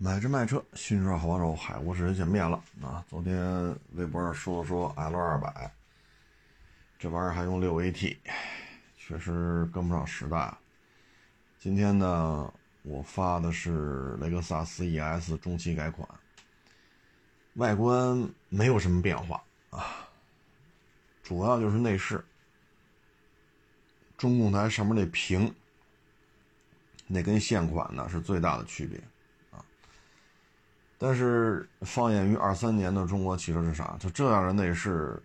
买车卖车，新车好帮手，海沃士见面了啊！昨天微博上说了说 L 二百，这玩意儿还用六 AT，确实跟不上时代。今天呢，我发的是雷克萨斯 ES 中期改款，外观没有什么变化啊，主要就是内饰，中控台上面那屏，那跟现款呢是最大的区别。但是放眼于二三年的中国汽车市场，就这样的内饰，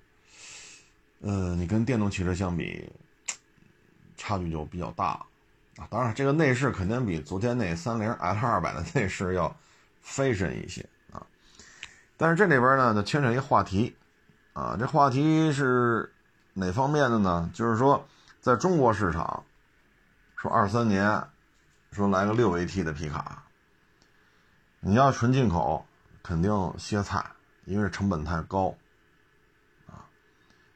呃，你跟电动汽车相比，差距就比较大啊。当然，这个内饰肯定比昨天那三菱 L 二百的内饰要 fashion 一些啊。但是这里边呢，就牵扯一个话题啊，这话题是哪方面的呢？就是说，在中国市场，说二三年，说来个六 AT 的皮卡。你要纯进口，肯定歇菜，因为成本太高，啊，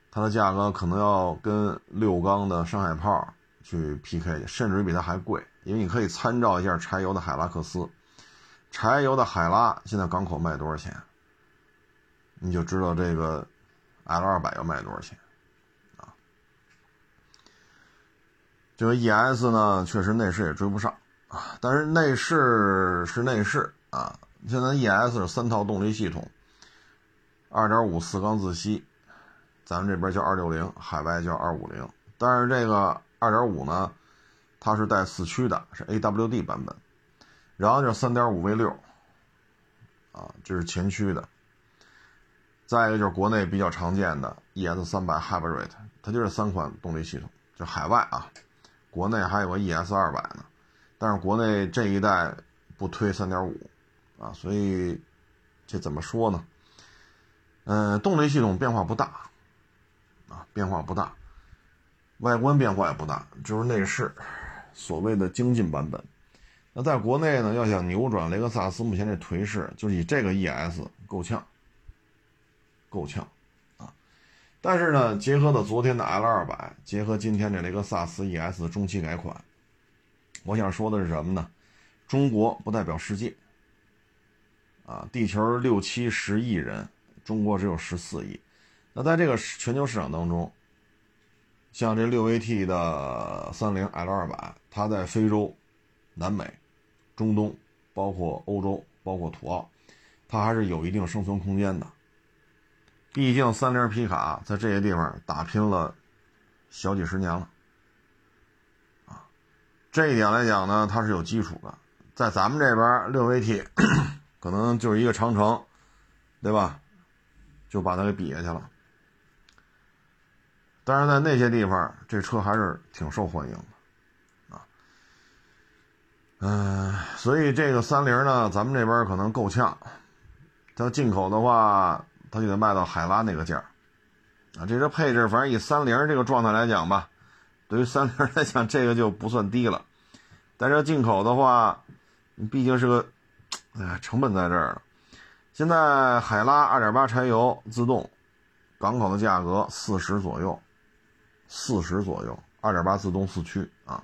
它的价格可能要跟六缸的上海炮去 PK 甚至于比它还贵。因为你可以参照一下柴油的海拉克斯，柴油的海拉现在港口卖多少钱，你就知道这个 L 二百要卖多少钱，啊，这个 ES 呢，确实内饰也追不上啊，但是内饰是内饰。啊，现在 ES 是三套动力系统，2.5四缸自吸，咱们这边叫260，海外叫250。但是这个2.5呢，它是带四驱的，是 AWD 版本。然后就是 3.5V6，啊，这是前驱的。再一个就是国内比较常见的 ES300 Hybrid，它就是三款动力系统。就海外啊，国内还有个 ES200 呢，但是国内这一代不推3.5。啊，所以这怎么说呢？嗯，动力系统变化不大，啊，变化不大，外观变化也不大，就是内饰，所谓的精进版本。那在国内呢，要想扭转雷克萨斯目前这颓势，就以这个 ES 够呛，够呛啊。但是呢，结合的昨天的 L 二百，结合今天这雷克萨斯 ES 中期改款，我想说的是什么呢？中国不代表世界。啊，地球六七十亿人，中国只有十四亿。那在这个全球市场当中，像这六 AT 的三菱 L 二百，它在非洲、南美、中东，包括欧洲，包括土澳，它还是有一定生存空间的。毕竟三菱皮卡在这些地方打拼了小几十年了，啊，这一点来讲呢，它是有基础的。在咱们这边六 AT。可能就是一个长城，对吧？就把它给比下去了。但是在那些地方，这车还是挺受欢迎的，啊，嗯，所以这个三菱呢，咱们这边可能够呛。它进口的话，它就得卖到海拉那个价啊。这车配置，反正以三菱这个状态来讲吧，对于三菱来讲，这个就不算低了。但是进口的话，毕竟是个。哎，成本在这儿了。现在海拉2.8柴油自动，港口的价格四十左右，四十左右，2.8自动四驱啊。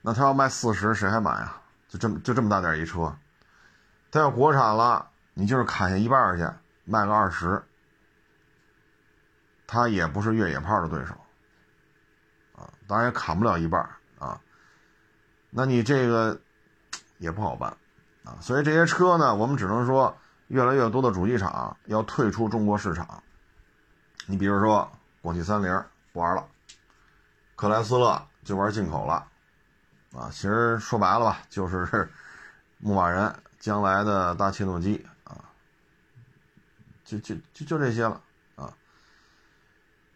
那他要卖四十，谁还买啊？就这么就这么大点一车，他要国产了，你就是砍下一半去，卖个二十，他也不是越野炮的对手啊，当然也砍不了一半啊。那你这个也不好办。啊，所以这些车呢，我们只能说，越来越多的主机厂要退出中国市场。你比如说，广汽三菱不玩了，克莱斯勒就玩进口了，啊，其实说白了吧，就是牧马人将来的大切诺基啊，就就就就这些了啊。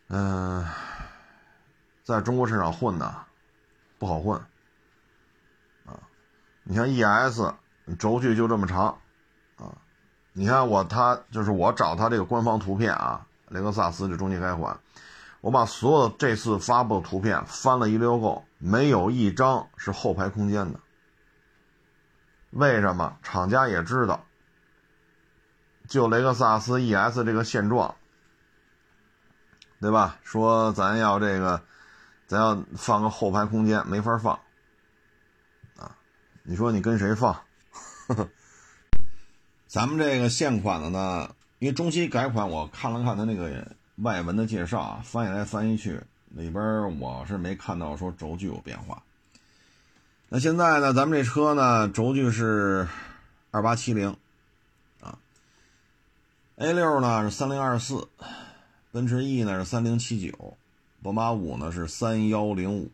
嗯，在中国市场混呢，不好混啊。你像 ES。轴距就这么长，啊，你看我他就是我找他这个官方图片啊，雷克萨斯这中期改款，我把所有这次发布的图片翻了一溜够，没有一张是后排空间的。为什么？厂家也知道，就雷克萨斯 ES 这个现状，对吧？说咱要这个，咱要放个后排空间，没法放，啊，你说你跟谁放？咱们这个现款的呢，因为中期改款，我看了看它那个外文的介绍啊，翻译来翻译去，里边我是没看到说轴距有变化。那现在呢，咱们这车呢，轴距是二八七零啊，A 六呢是三零二四，奔驰 E 呢是三零七九，宝马五呢是三幺零五。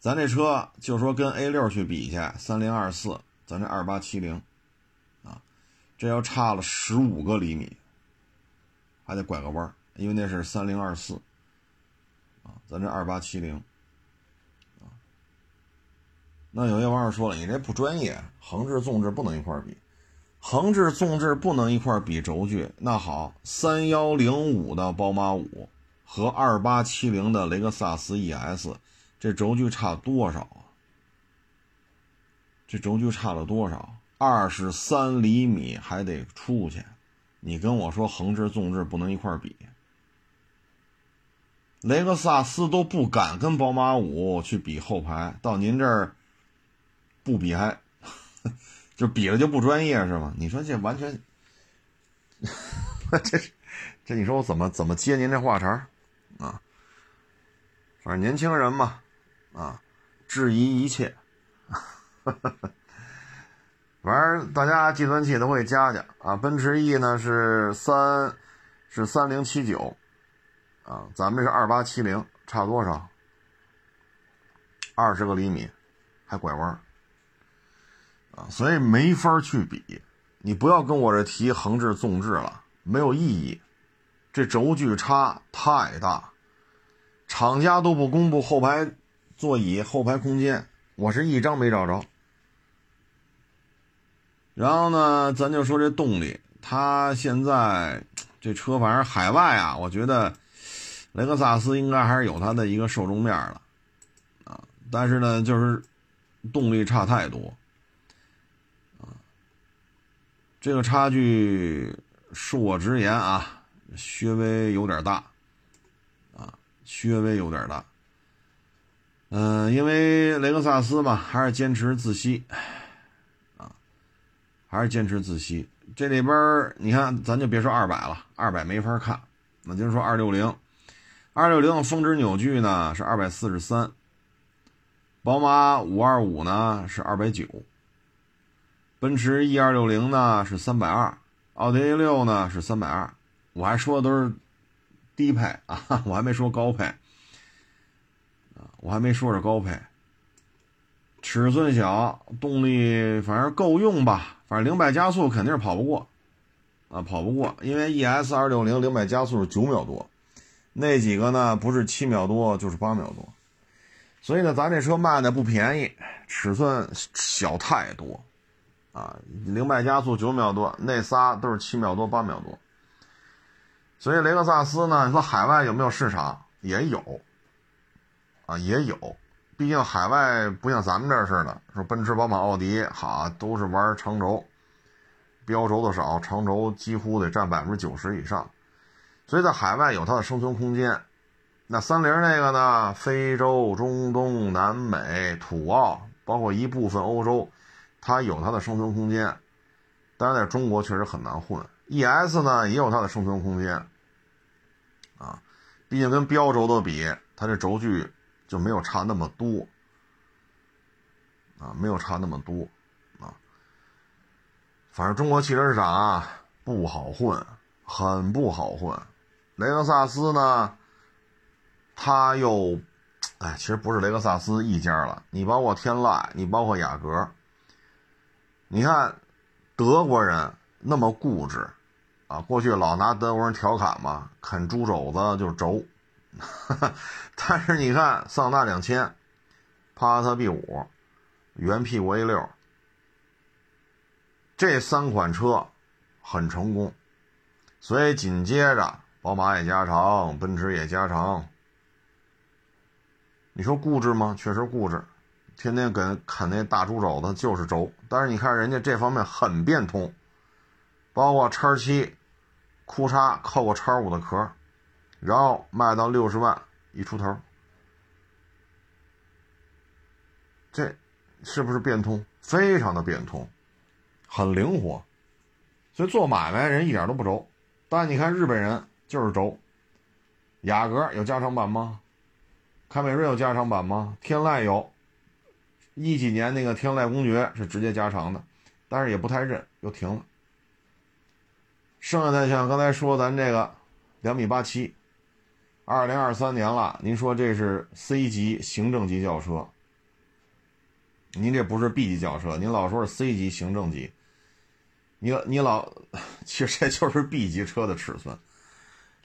咱这车就说跟 A 六去比去，三零二四，咱这二八七零。啊这要差了十五个厘米，还得拐个弯因为那是三零二四，啊，咱这二八七零，啊，那有些网友说了，你这不专业，横置纵置不能一块比，横置纵置不能一块比轴距。那好，三幺零五的宝马五和二八七零的雷克萨斯 ES，这轴距差多少？这轴距差了多少？二十三厘米还得出去，你跟我说横置纵置不能一块比，雷克萨斯都不敢跟宝马五去比后排，到您这儿不比还就比了就不专业是吗？你说这完全，这这你说我怎么怎么接您这话茬啊？反正年轻人嘛，啊，质疑一切。反正大家计算器都会加加啊，奔驰 E 呢是三，是三零七九，啊，咱们这是二八七零，差多少？二十个厘米，还拐弯啊，所以没法去比。你不要跟我这提横置纵置了，没有意义。这轴距差太大，厂家都不公布后排座椅后排空间，我是一张没找着。然后呢，咱就说这动力，它现在 这车反正海外啊，我觉得雷克萨斯应该还是有它的一个受众面了啊。但是呢，就是动力差太多啊，这个差距恕我直言啊，稍微有点大啊，稍微有点大。嗯，因为雷克萨斯嘛，还是坚持自吸。还是坚持自吸，这里边你看，咱就别说二百了，二百没法看，那就是说二六零，二六零峰值扭矩呢是二百四十三，宝马五二五呢是二百九，奔驰 E 二六零呢是三百二，奥迪 A 六呢是三百二，我还说的都是低配啊，我还没说高配，我还没说是高配，尺寸小，动力反正够用吧。反正零百加速肯定是跑不过，啊，跑不过，因为 ES 二六零零百加速是九秒多，那几个呢不是七秒多就是八秒多，所以呢，咱这车卖的不便宜，尺寸小太多，啊，零百加速九秒多，那仨都是七秒多八秒多，所以雷克萨斯呢，你说海外有没有市场？也有，啊，也有。毕竟海外不像咱们这儿似的，说奔驰、宝马、奥迪，哈都是玩长轴，标轴的少，长轴几乎得占百分之九十以上，所以在海外有它的生存空间。那三菱那个呢？非洲、中东、南美、土澳，包括一部分欧洲，它有它的生存空间。但是在中国确实很难混。ES 呢也有它的生存空间，啊，毕竟跟标轴的比，它这轴距。就没有差那么多，啊，没有差那么多，啊，反正中国汽车市场啊不好混，很不好混。雷克萨斯呢，他又，哎，其实不是雷克萨斯一家了，你包括天籁，你包括雅阁，你看德国人那么固执，啊，过去老拿德国人调侃嘛，啃猪肘子就轴。但是你看，桑塔纳两千、帕萨特 B 五、原屁股 A 六，这三款车很成功，所以紧接着宝马也加长，奔驰也加长。你说固执吗？确实固执，天天跟啃那大猪肘子就是轴。但是你看人家这方面很变通，包括叉七，库叉扣个叉五的壳。然后卖到六十万一出头，这是不是变通？非常的变通，很灵活所以做买卖人一点都不轴。但你看日本人就是轴。雅阁有加长版吗？凯美瑞有加长版吗？天籁有，一几年那个天籁公爵是直接加长的，但是也不太认，又停了。剩下的像刚才说咱这个两米八七，二零二三年了，您说这是 C 级行政级轿车，您这不是 B 级轿车，您老说是 C 级行政级，你你老，其实这就是 B 级车的尺寸。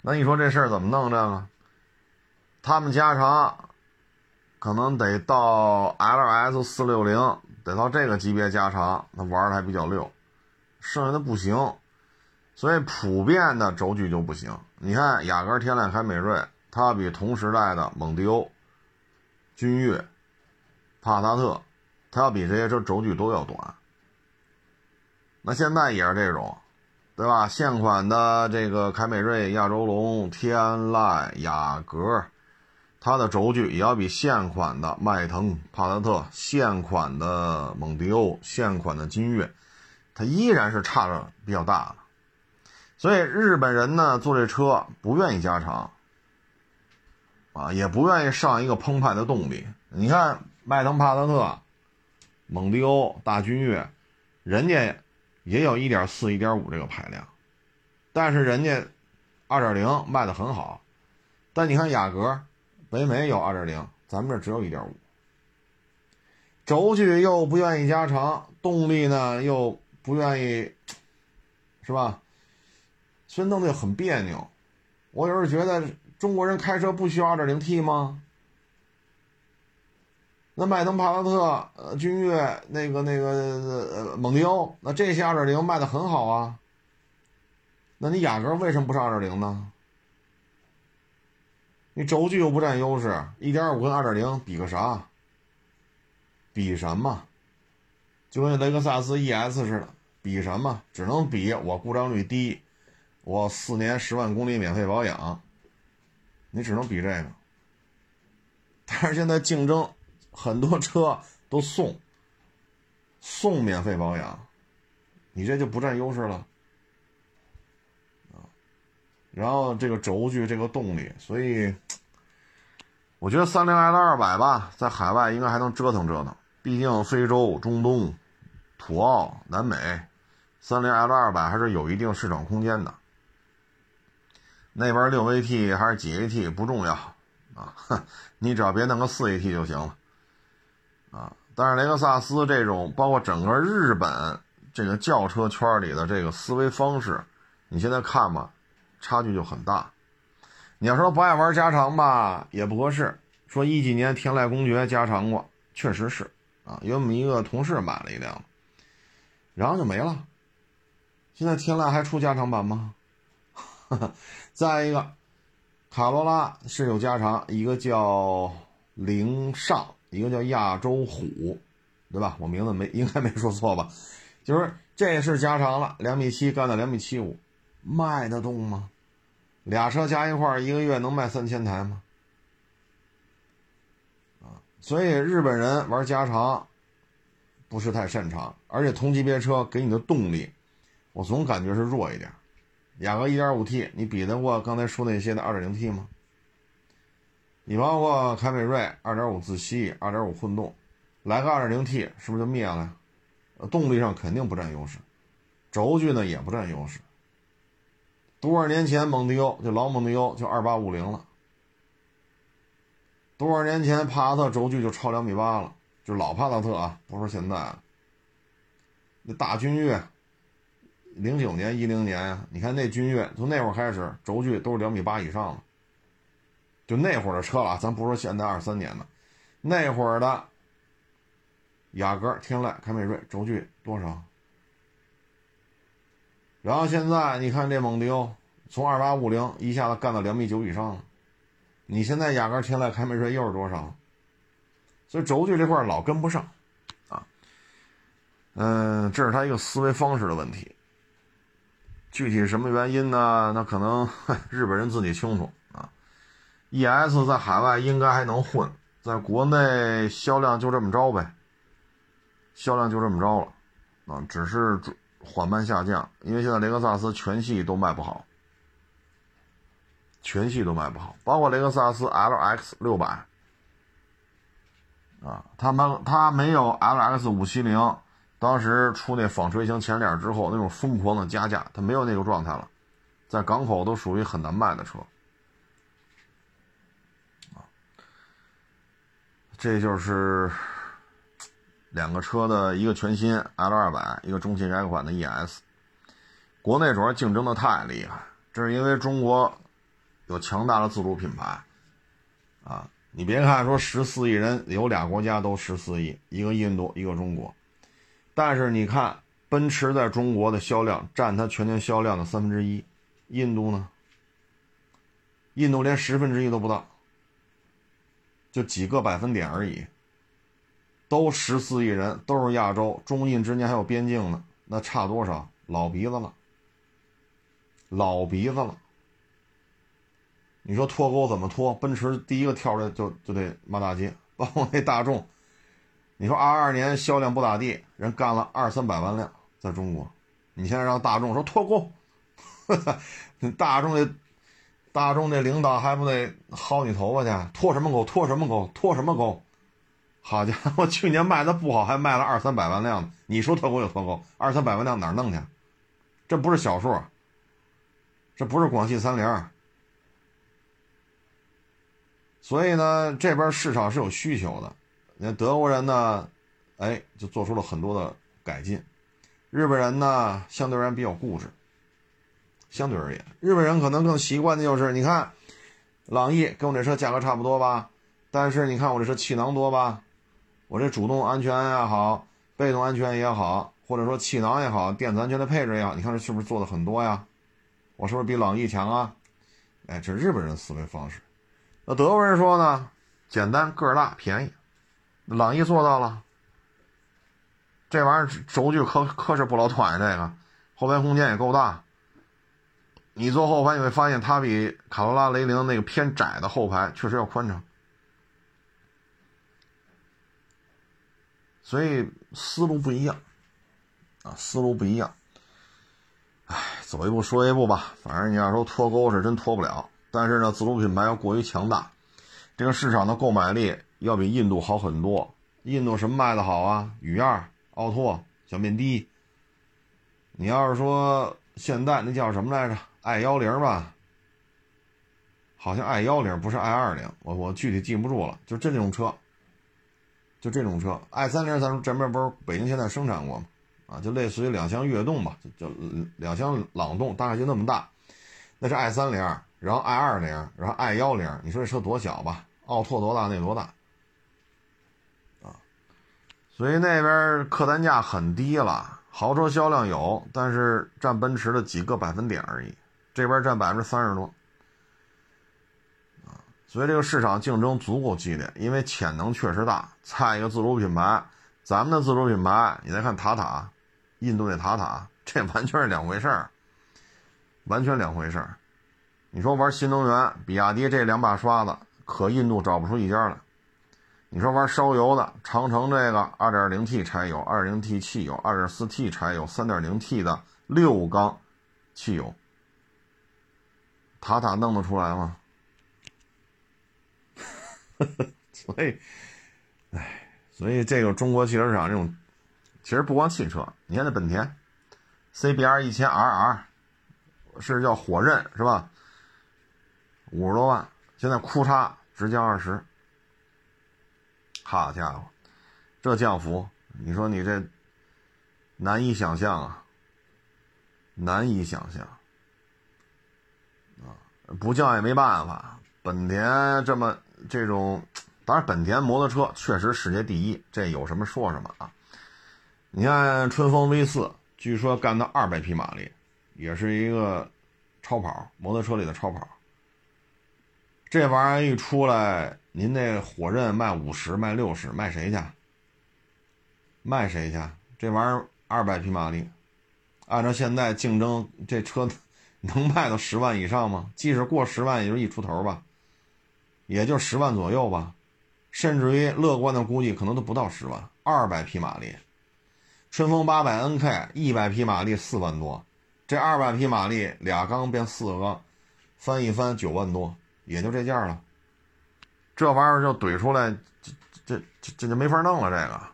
那你说这事儿怎么弄？这个，他们加长，可能得到 LS 四六零，得到这个级别加长，那玩的还比较溜，剩下的不行，所以普遍的轴距就不行。你看雅阁、天籁、凯美瑞，它要比同时代的蒙迪欧、君越、帕萨特，它要比这些车轴距都要短。那现在也是这种。对吧？现款的这个凯美瑞、亚洲龙、天籁、雅阁，它的轴距也要比现款的迈腾、帕萨特、现款的蒙迪欧、现款的君越，它依然是差的比较大。所以日本人呢，坐这车不愿意加长，啊，也不愿意上一个澎湃的动力。你看迈腾、帕萨特、蒙迪欧、大君越，人家。也有一点四、一点五这个排量，但是人家二点零卖的很好。但你看雅阁、北美有二点零，咱们这只有一点五。轴距又不愿意加长，动力呢又不愿意，是吧？所以弄得很别扭。我有时候觉得中国人开车不需要二点零 T 吗？那迈腾、帕萨特、呃，君越，那个、那个、呃，蒙迪欧，那这些二点零卖的很好啊。那你雅阁为什么不是二点零呢？你轴距又不占优势，一点五跟二点零比个啥？比什么？就跟雷克萨斯 ES 似的，比什么？只能比我故障率低，我四年十万公里免费保养。你只能比这个。但是现在竞争。很多车都送，送免费保养，你这就不占优势了啊。然后这个轴距，这个动力，所以我觉得三菱 L 二百吧，在海外应该还能折腾折腾。毕竟非洲、中东、土澳、南美，三菱 L 二百还是有一定市场空间的。那边六 AT 还是几 AT 不重要啊，你只要别弄个四 AT 就行了。啊，但是雷克萨斯这种，包括整个日本这个轿车圈里的这个思维方式，你现在看吧，差距就很大。你要说不爱玩加长吧，也不合适。说一几年天籁公爵加长过，确实是啊，有我们一个同事买了一辆，然后就没了。现在天籁还出加长版吗？再一个，卡罗拉是有加长，一个叫凌尚。一个叫亚洲虎，对吧？我名字没应该没说错吧？就是这是加长了，两米七干到两米七五，卖得动吗？俩车加一块一个月能卖三千台吗？啊，所以日本人玩加长不是太擅长，而且同级别车给你的动力，我总感觉是弱一点。雅阁 1.5T，你比得过刚才说那些的 2.0T 吗？你包括凯美瑞2.5自吸、2.5混动，来个 2.0T 是不是就灭了？动力上肯定不占优势，轴距呢也不占优势。多少年前蒙迪欧就老蒙迪欧就2850了，多少年前帕萨特轴距就超两米八了，就老帕萨特啊，不是现在。啊那大君越，零九年、一零年呀，你看那君越从那会儿开始轴距都是两米八以上了。就那会儿的车了，咱不说现在二三年的，那会儿的雅阁、天籁、凯美瑞轴距多少？然后现在你看这蒙迪欧，从二八五零一下子干到两米九以上了。你现在雅阁、天籁、凯美瑞又是多少？所以轴距这块老跟不上啊。嗯，这是他一个思维方式的问题。具体什么原因呢？那可能 日本人自己清楚啊。E.S 在海外应该还能混，在国内销量就这么着呗，销量就这么着了，啊，只是缓慢下降，因为现在雷克萨斯全系都卖不好，全系都卖不好，包括雷克萨斯 LX 六百，啊，他们他没有 LX 五七零，当时出那纺锤型前脸之后那种疯狂的加价，它没有那个状态了，在港口都属于很难卖的车，这就是。两个车的一个全新 L 二百，一个中期改款的 ES，国内主要竞争的太厉害，这是因为中国有强大的自主品牌啊！你别看说十四亿人有俩国家都十四亿，一个印度，一个中国，但是你看奔驰在中国的销量占它全年销量的三分之一，印度呢？印度连十分之一都不到，就几个百分点而已。都十四亿人，都是亚洲，中印之间还有边境呢，那差多少？老鼻子了，老鼻子了。你说脱钩怎么脱？奔驰第一个跳出来就就得骂大街，包括那大众。你说二二年销量不咋地，人干了二三百万辆在中国，你现在让大众说脱钩，大众那大众那领导还不得薅你头发去？脱什么钩？脱什么钩？脱什么钩？好家伙，去年卖的不好，还卖了二三百万辆。你说脱钩就脱钩，二三百万辆哪弄去？这不是小数，这不是广汽三菱。所以呢，这边市场是有需求的。那德国人呢，哎，就做出了很多的改进。日本人呢，相对而言比较固执。相对而言，日本人可能更习惯的就是，你看，朗逸跟我这车价格差不多吧，但是你看我这车气囊多吧。我这主动安全也好，被动安全也好，或者说气囊也好，电子安全的配置也好，你看这是不是做的很多呀？我是不是比朗逸强啊？哎，这是日本人思维方式。那德国人说呢？简单、个儿大、便宜。朗逸做到了。这玩意儿轴距可可是不老短，这个后排空间也够大。你坐后排你会发现，它比卡罗拉、雷凌那个偏窄的后排确实要宽敞。所以思路不一样，啊，思路不一样。哎，走一步说一步吧。反正你要说脱钩是真脱不了，但是呢，自主品牌要过于强大，这个市场的购买力要比印度好很多。印度什么卖的好啊？雨燕、奥拓、小面的。你要是说现代那叫什么来着？i 幺零吧？好像 i 幺零不是 i 二零，我我具体记不住了。就这种车。就这种车，i 三零咱这边不是北京现在生产过吗？啊，就类似于两厢悦动吧，就两厢朗动，大概就那么大。那是 i 三零，然后 i 二零，然后 i 幺零，你说这车多小吧？奥拓多大那多大？所以那边客单价很低了，豪车销量有，但是占奔驰的几个百分点而已，这边占百分之三十多。啊所以这个市场竞争足够激烈，因为潜能确实大。再一个自主品牌，咱们的自主品牌，你再看塔塔，印度那塔塔，这完全是两回事儿，完全两回事儿。你说玩新能源，比亚迪这两把刷子，可印度找不出一家来。你说玩烧油的，长城这个 2.0T 柴油、2.0T 汽油、2.4T 柴油、3.0T 的六缸汽油，塔塔弄得出来吗？所以，哎，所以这个中国汽车市场这种，其实不光汽车，你看那本田，CBR 一千 RR，是叫火刃是吧？五十多万，现在哭嚓直降二十，好家伙，这降幅，你说你这难以想象啊，难以想象啊，不降也没办法，本田这么。这种，当然，本田摩托车确实世界第一，这有什么说什么啊？你看春风 V 四，据说干到二百匹马力，也是一个超跑，摩托车里的超跑。这玩意儿一出来，您那火刃卖五十，卖六十，卖谁去？卖谁去？这玩意儿二百匹马力，按照现在竞争，这车能卖到十万以上吗？即使过十万，也就一出头吧。也就十万左右吧，甚至于乐观的估计可能都不到十万。二百匹马力，春风八百 NK 一百匹马力四万多，这二百匹马力俩缸变四个缸，翻一翻九万多，也就这价了。这玩意儿就怼出来，这这这这就没法弄了。这个，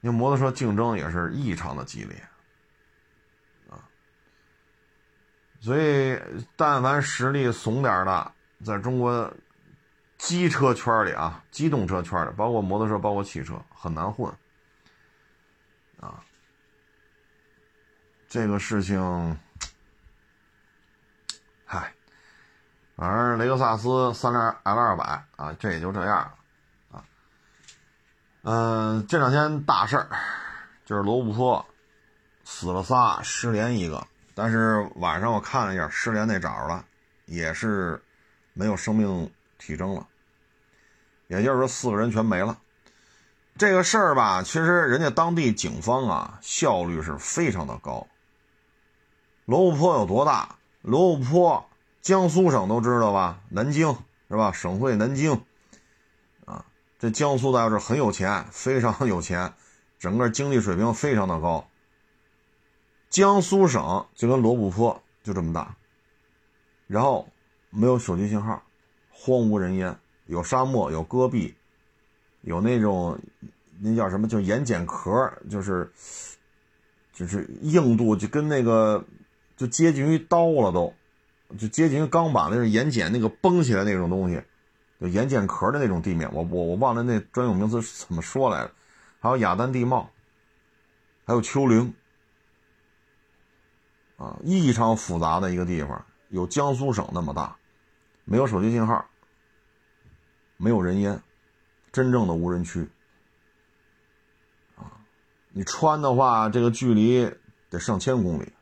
因为摩托车竞争也是异常的激烈啊，所以但凡实力怂点的，在中国。机车圈里啊，机动车圈里，包括摩托车，包括汽车，很难混啊。这个事情，嗨，反正雷克萨斯三联 L 二百啊，这也就这样了啊。嗯，这两天大事儿就是罗布泊死了仨，失联一个，但是晚上我看了一下，失联那找着了，也是没有生命体征了。也就是说，四个人全没了。这个事儿吧，其实人家当地警方啊，效率是非常的高。罗布泊有多大？罗布泊，江苏省都知道吧？南京是吧？省会南京啊，这江苏在这很有钱，非常有钱，整个经济水平非常的高。江苏省就跟罗布泊就这么大，然后没有手机信号，荒无人烟。有沙漠，有戈壁，有那种那叫什么？就盐碱壳，就是就是硬度就跟那个就接近于刀了，都就接近于钢板那种盐碱那个崩起来那种东西，就盐碱壳的那种地面。我我我忘了那专有名词怎么说来着？还有雅丹地貌，还有丘陵啊，异常复杂的一个地方，有江苏省那么大，没有手机信号。没有人烟，真正的无人区啊！你穿的话，这个距离得上千公里，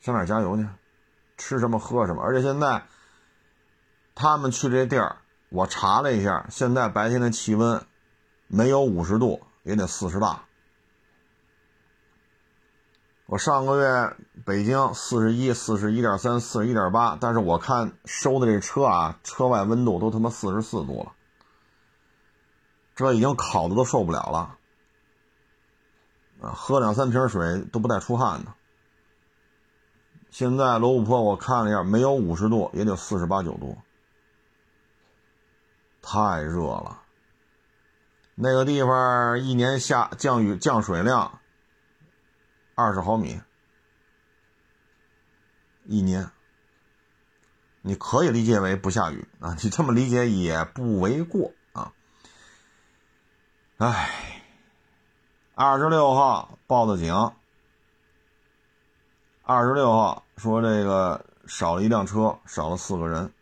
上哪加油去？吃什么喝什么？而且现在他们去这地儿，我查了一下，现在白天的气温没有五十度也得四十大。我上个月北京四十一、四十一点三、四十一点八，但是我看收的这车啊，车外温度都他妈四十四度了，这已经烤的都受不了了啊！喝两三瓶水都不带出汗的。现在罗布泊我看了一下，没有五十度也得四十八九度，太热了。那个地方一年下降雨降水量。二十毫米，一年，你可以理解为不下雨啊，你这么理解也不为过啊。哎，二十六号报的警，二十六号说这个少了一辆车，少了四个人。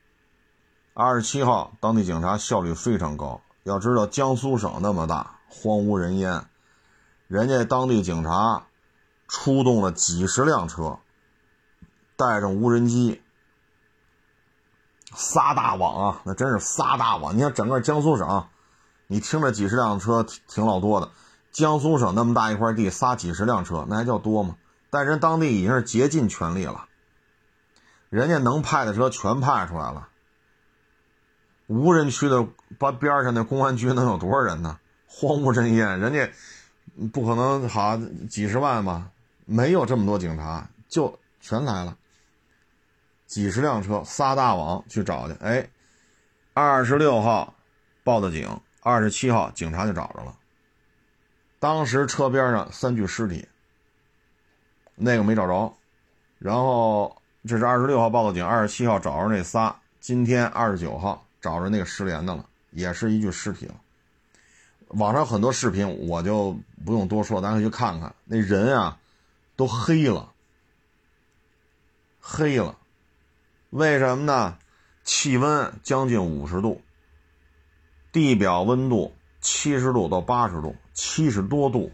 二十七号，当地警察效率非常高，要知道江苏省那么大，荒无人烟，人家当地警察。出动了几十辆车，带上无人机，撒大网啊！那真是撒大网。你看整个江苏省，你听着几十辆车挺老多的，江苏省那么大一块地，撒几十辆车，那还叫多吗？但人当地已经是竭尽全力了，人家能派的车全派出来了。无人区的边边上那公安局能有多少人呢？荒无人烟，人家不可能好几十万吧？没有这么多警察，就全来了，几十辆车撒大网去找去。哎，二十六号报的警，二十七号警察就找着了。当时车边上三具尸体，那个没找着。然后这是二十六号报的警，二十七号找着那仨。今天二十九号找着那个失联的了，也是一具尸体了。网上很多视频，我就不用多说，咱可以去看看那人啊。都黑了，黑了，为什么呢？气温将近五十度，地表温度七十度到八十度，七十多度。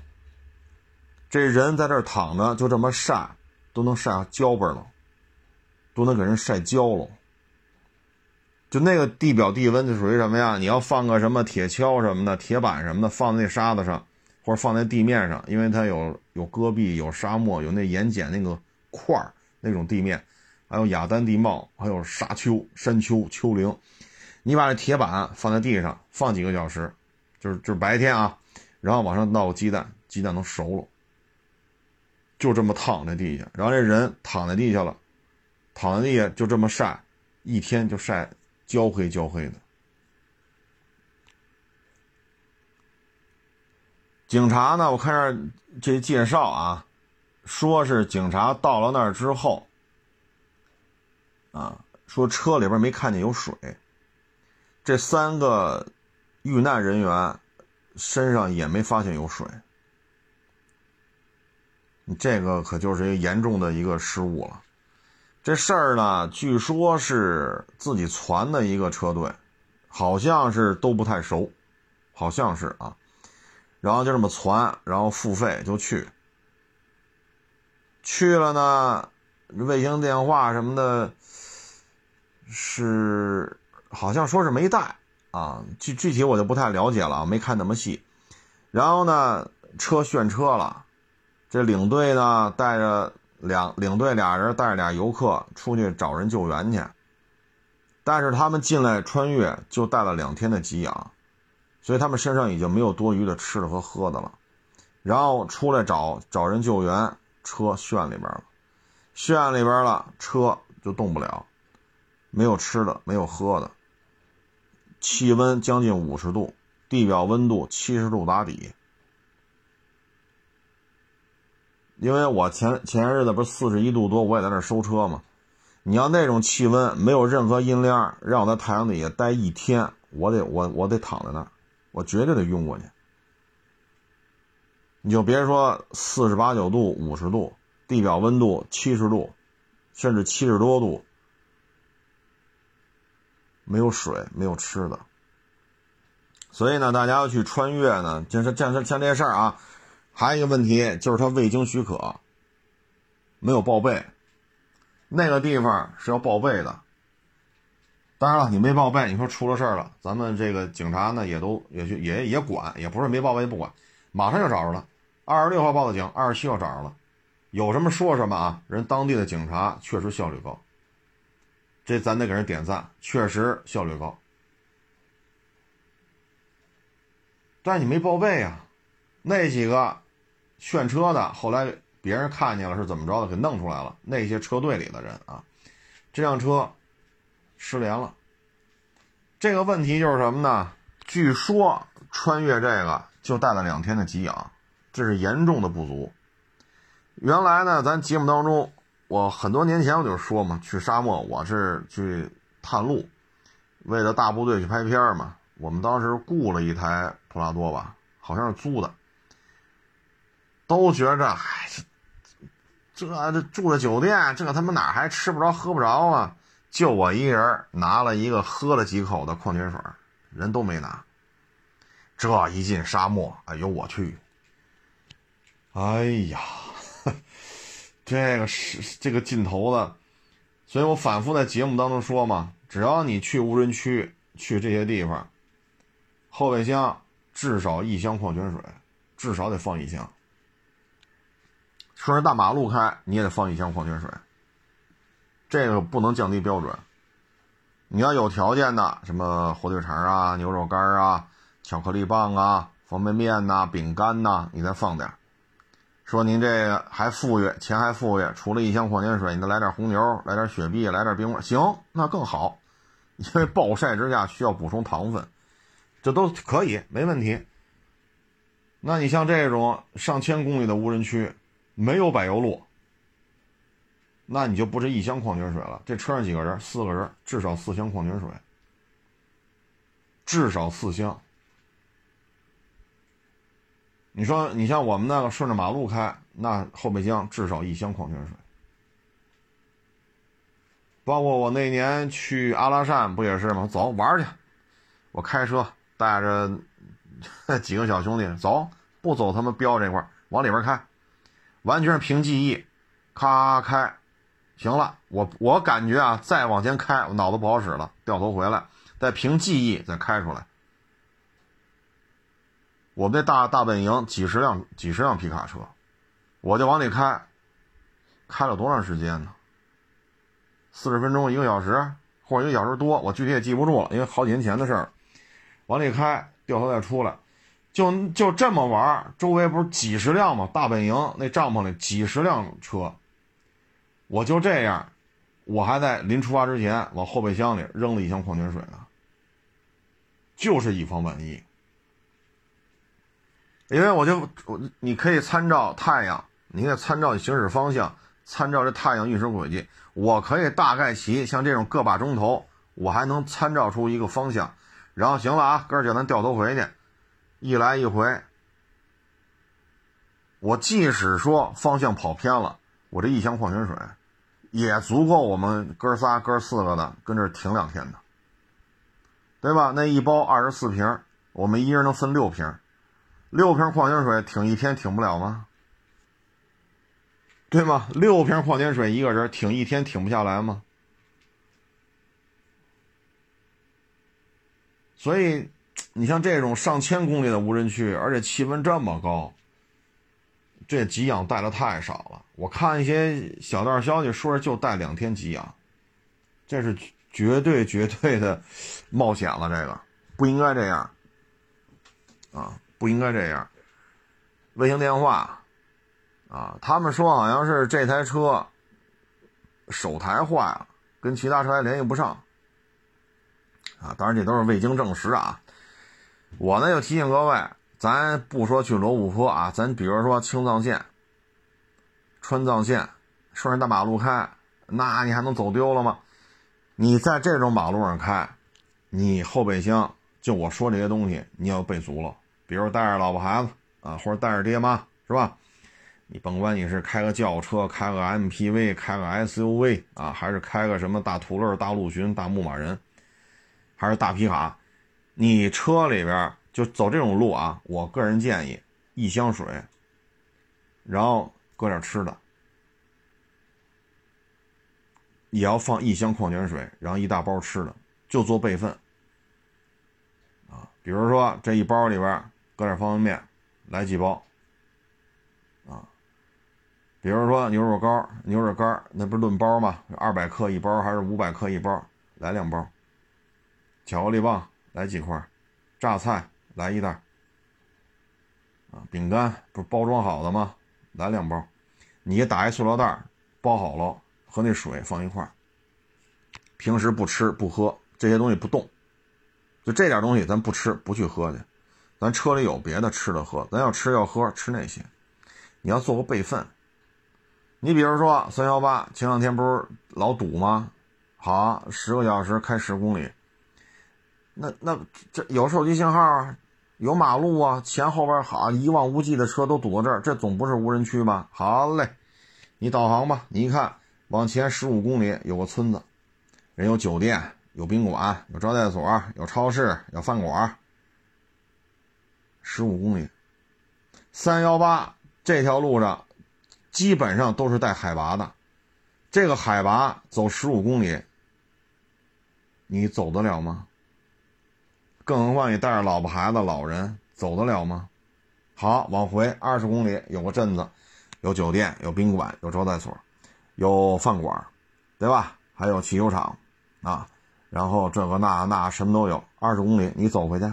这人在这躺着，就这么晒，都能晒焦巴了，都能给人晒焦了。就那个地表地温就属于什么呀？你要放个什么铁锹什么的、铁板什么的，放在那沙子上。或者放在地面上，因为它有有戈壁、有沙漠、有那盐碱那个块儿那种地面，还有雅丹地貌，还有沙丘、山丘、丘陵。你把这铁板放在地上，放几个小时，就是就是白天啊，然后往上倒个鸡蛋，鸡蛋都熟了，就这么躺在地下，然后这人躺在地下了，躺在地下就这么晒，一天就晒焦黑焦黑的。警察呢，我看这这介绍啊，说是警察到了那儿之后，啊，说车里边没看见有水，这三个遇难人员。身上也没发现有水，你这个可就是一个严重的一个失误了。这事儿呢，据说是自己传的一个车队，好像是都不太熟，好像是啊。然后就这么传，然后付费就去，去了呢，卫星电话什么的，是好像说是没带。啊，具具体我就不太了解了，没看那么细。然后呢，车炫车了，这领队呢带着两领队俩人带着俩游客出去找人救援去。但是他们进来穿越就带了两天的给养，所以他们身上已经没有多余的吃的和喝的了。然后出来找找人救援，车陷里边了，陷里边了，车就动不了，没有吃的，没有喝的。气温将近五十度，地表温度七十度打底。因为我前前些日子不是四十一度多，我也在那收车嘛。你要那种气温，没有任何阴凉，让我在太阳底下待一天，我得我我得躺在那儿，我绝对得晕过去。你就别说四十八九度、五十度，地表温度七十度，甚至七十多度。没有水，没有吃的，所以呢，大家要去穿越呢，就是像像像这事儿啊，还有一个问题就是他未经许可，没有报备，那个地方是要报备的。当然了，你没报备，你说出了事儿了，咱们这个警察呢也都也去也也管，也不是没报备不管，马上就找着了。二十六号报的警，二十七号找着了，有什么说什么啊，人当地的警察确实效率高。这咱得给人点赞，确实效率高。但你没报备啊，那几个炫车的，后来别人看见了是怎么着的，给弄出来了。那些车队里的人啊，这辆车失联了。这个问题就是什么呢？据说穿越这个就带了两天的给养，这是严重的不足。原来呢，咱节目当中。我很多年前我就说嘛，去沙漠我是去探路，为了大部队去拍片嘛。我们当时雇了一台普拉多吧，好像是租的。都觉着，哎，这这住的酒店，这他妈哪还吃不着喝不着啊？就我一人拿了一个喝了几口的矿泉水，人都没拿。这一进沙漠，哎呦我去！哎呀！这个是这个劲头子，所以我反复在节目当中说嘛，只要你去无人区，去这些地方，后备箱至少一箱矿泉水，至少得放一箱。顺着大马路开，你也得放一箱矿泉水。这个不能降低标准。你要有条件的，什么火腿肠啊、牛肉干啊、巧克力棒啊、方便面呐、饼干呐，你再放点。说您这个还富裕，钱还富裕，除了一箱矿泉水，你再来点红牛，来点雪碧，来点冰棍，行，那更好，因为暴晒之下需要补充糖分，这都可以，没问题。那你像这种上千公里的无人区，没有柏油路，那你就不是一箱矿泉水了。这车上几个人？四个人，至少四箱矿泉水，至少四箱。你说，你像我们那个顺着马路开，那后备箱至少一箱矿泉水。包括我那年去阿拉善，不也是吗？走玩去，我开车带着 几个小兄弟走，不走他们标这块往里边开，完全是凭记忆，咔开，行了，我我感觉啊，再往前开，我脑子不好使了，掉头回来，再凭记忆再开出来。我们那大大本营几十辆几十辆皮卡车，我就往里开，开了多长时间呢？四十分钟、一个小时，或者一个小时多，我具体也记不住了，因为好几年前的事儿。往里开，掉头再出来，就就这么玩周围不是几十辆吗？大本营那帐篷里几十辆车，我就这样，我还在临出发之前往后备箱里扔了一箱矿泉水呢，就是以防万一。因为我就我你可以参照太阳，你可以参照行驶方向，参照这太阳运行轨迹，我可以大概齐像这种个把钟头，我还能参照出一个方向。然后行了啊，哥儿姐，咱掉头回去，一来一回，我即使说方向跑偏了，我这一箱矿泉水也足够我们哥仨、哥四个的跟这停两天的，对吧？那一包二十四瓶，我们一人能分六瓶，六瓶矿泉水挺一天挺不了吗？对吗？六瓶矿泉水一个人挺一天挺不下来吗？所以，你像这种上千公里的无人区，而且气温这么高，这给氧带的太少了。我看一些小道消息说是就带两天给氧，这是绝对绝对的冒险了。这个不应该这样啊，不应该这样。卫星电话啊，他们说好像是这台车手台坏了，跟其他车还联系不上。啊，当然这都是未经证实啊。我呢就提醒各位，咱不说去罗布泊啊，咱比如说青藏线、川藏线，顺着大马路开，那你还能走丢了吗？你在这种马路上开，你后备箱就我说这些东西你要备足了，比如带着老婆孩子啊，或者带着爹妈，是吧？你甭管你是开个轿车、开个 MPV、开个 SUV 啊，还是开个什么大途乐、大陆巡、大牧马人。还是大皮卡，你车里边就走这种路啊！我个人建议一箱水，然后搁点吃的，也要放一箱矿泉水，然后一大包吃的，就做备份啊。比如说这一包里边搁点方便面，来几包啊。比如说牛肉干、牛肉干那不是论包吗？二百克一包还是五百克一包？来两包。巧克力棒来几块，榨菜来一袋，啊，饼干不是包装好的吗？来两包，你打一塑料袋包好了，和那水放一块平时不吃不喝这些东西不动，就这点东西咱不吃不去喝去，咱车里有别的吃的喝，咱要吃要喝吃那些，你要做个备份。你比如说三幺八前两天不是老堵吗？好，十个小时开十公里。那那这有手机信号啊，有马路啊，前后边好一望无际的车都堵到这儿，这总不是无人区吧？好嘞，你导航吧，你一看往前十五公里有个村子，人有酒店，有宾馆，有招待所，有超市，有饭馆。十五公里，三幺八这条路上基本上都是带海拔的，这个海拔走十五公里，你走得了吗？更何况你带着老婆孩子、老人走得了吗？好，往回二十公里有个镇子，有酒店、有宾馆、有招待所、有饭馆，对吧？还有汽修厂啊，然后这个那那什么都有。二十公里你走回去，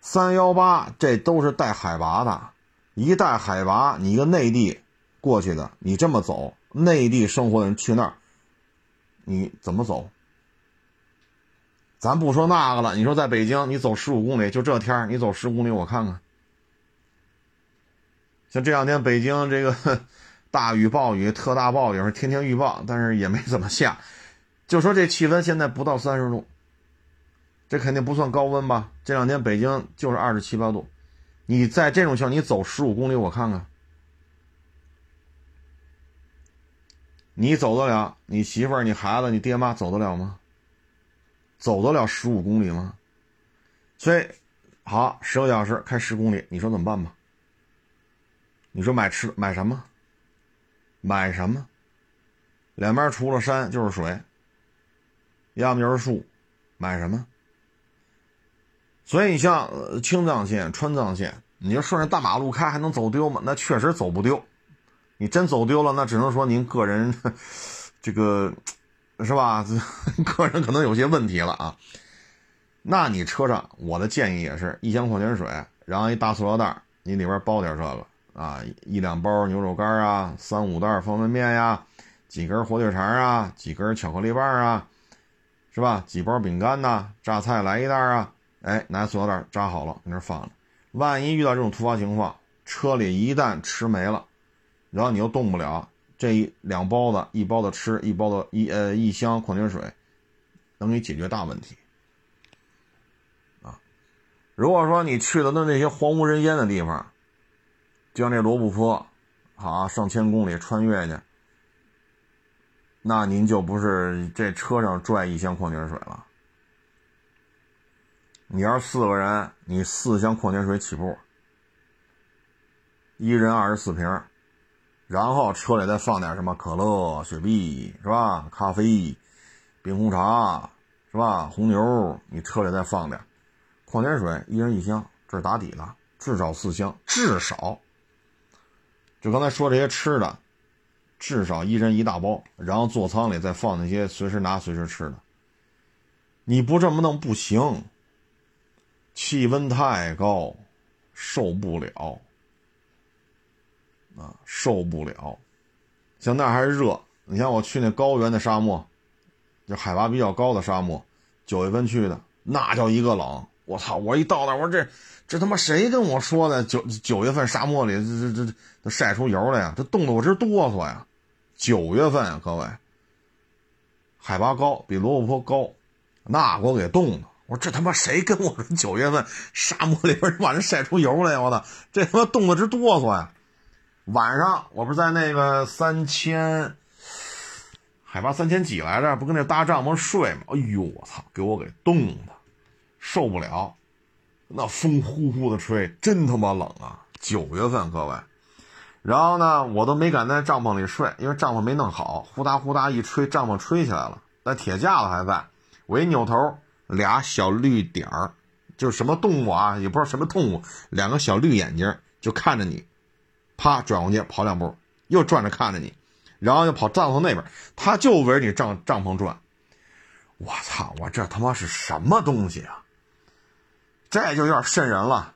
三幺八这都是带海拔的，一带海拔，你一个内地过去的，你这么走，内地生活的人去那儿，你怎么走？咱不说那个了，你说在北京，你走十五公里，就这天你走十公里，我看看。像这两天北京这个 大雨暴雨，特大暴雨天天预报，但是也没怎么下。就说这气温现在不到三十度，这肯定不算高温吧？这两天北京就是二十七八度，你在这种情况，你走十五公里，我看看，你走得了？你媳妇儿、你孩子、你爹妈走得了吗？走得了十五公里吗？所以，好，十个小时开十公里，你说怎么办吧？你说买吃买什么？买什么？两边除了山就是水，要么就是树，买什么？所以你像青藏线、川藏线，你就顺着大马路开还能走丢吗？那确实走不丢。你真走丢了，那只能说您个人 这个。是吧？这个人可能有些问题了啊。那你车上我的建议也是一箱矿泉水，然后一大塑料袋，你里边包点这个啊，一两包牛肉干啊，三五袋方便面呀，几根火腿肠啊，几根巧克力棒啊，是吧？几包饼干呐，榨菜来一袋啊，哎，拿塑料袋扎好了，搁那放着。万一遇到这种突发情况，车里一旦吃没了，然后你又动不了，这一两包子，一包子吃，一包子一呃一箱矿泉水，能给你解决大问题。啊，如果说你去的那那些荒无人烟的地方，就像这罗布泊，啊，上千公里穿越去，那您就不是这车上拽一箱矿泉水了。你要是四个人，你四箱矿泉水起步，一人二十四瓶，然后车里再放点什么可乐、雪碧是吧？咖啡、冰红茶是吧？红牛，你车里再放点矿泉水，一人一箱，这是打底的，至少四箱，至少。就刚才说这些吃的，至少一人一大包，然后座舱里再放那些随时拿、随时吃的。你不这么弄不行。气温太高，受不了啊，受不了。像那还是热，你像我去那高原的沙漠，就海拔比较高的沙漠，九月份去的，那叫一个冷。我操！我一到那，我说这这他妈谁跟我说的？九九月份沙漠里这这这都晒出油来呀？这冻得我直哆嗦呀！九月份啊，各位，海拔高，比罗布泊高，那给我给冻的。我说这他妈谁跟我说九月份沙漠里边晚上晒出油来呀？我操，这他妈冻得直哆嗦呀！晚上我不是在那个三千海拔三千几来着，不跟那搭帐篷睡吗？哎呦我操，给我给冻的受不了，那风呼呼的吹，真他妈冷啊！九月份各位，然后呢，我都没敢在帐篷里睡，因为帐篷没弄好，呼哒呼哒一吹，帐篷吹起来了，但铁架子还在，我一扭头。俩小绿点儿，就是什么动物啊？也不知道什么动物，两个小绿眼睛就看着你，啪转过去跑两步，又转着看着你，然后又跑帐篷那边，他就围着你帐帐篷转。我操！我这他妈是什么东西啊？这就有点瘆人了，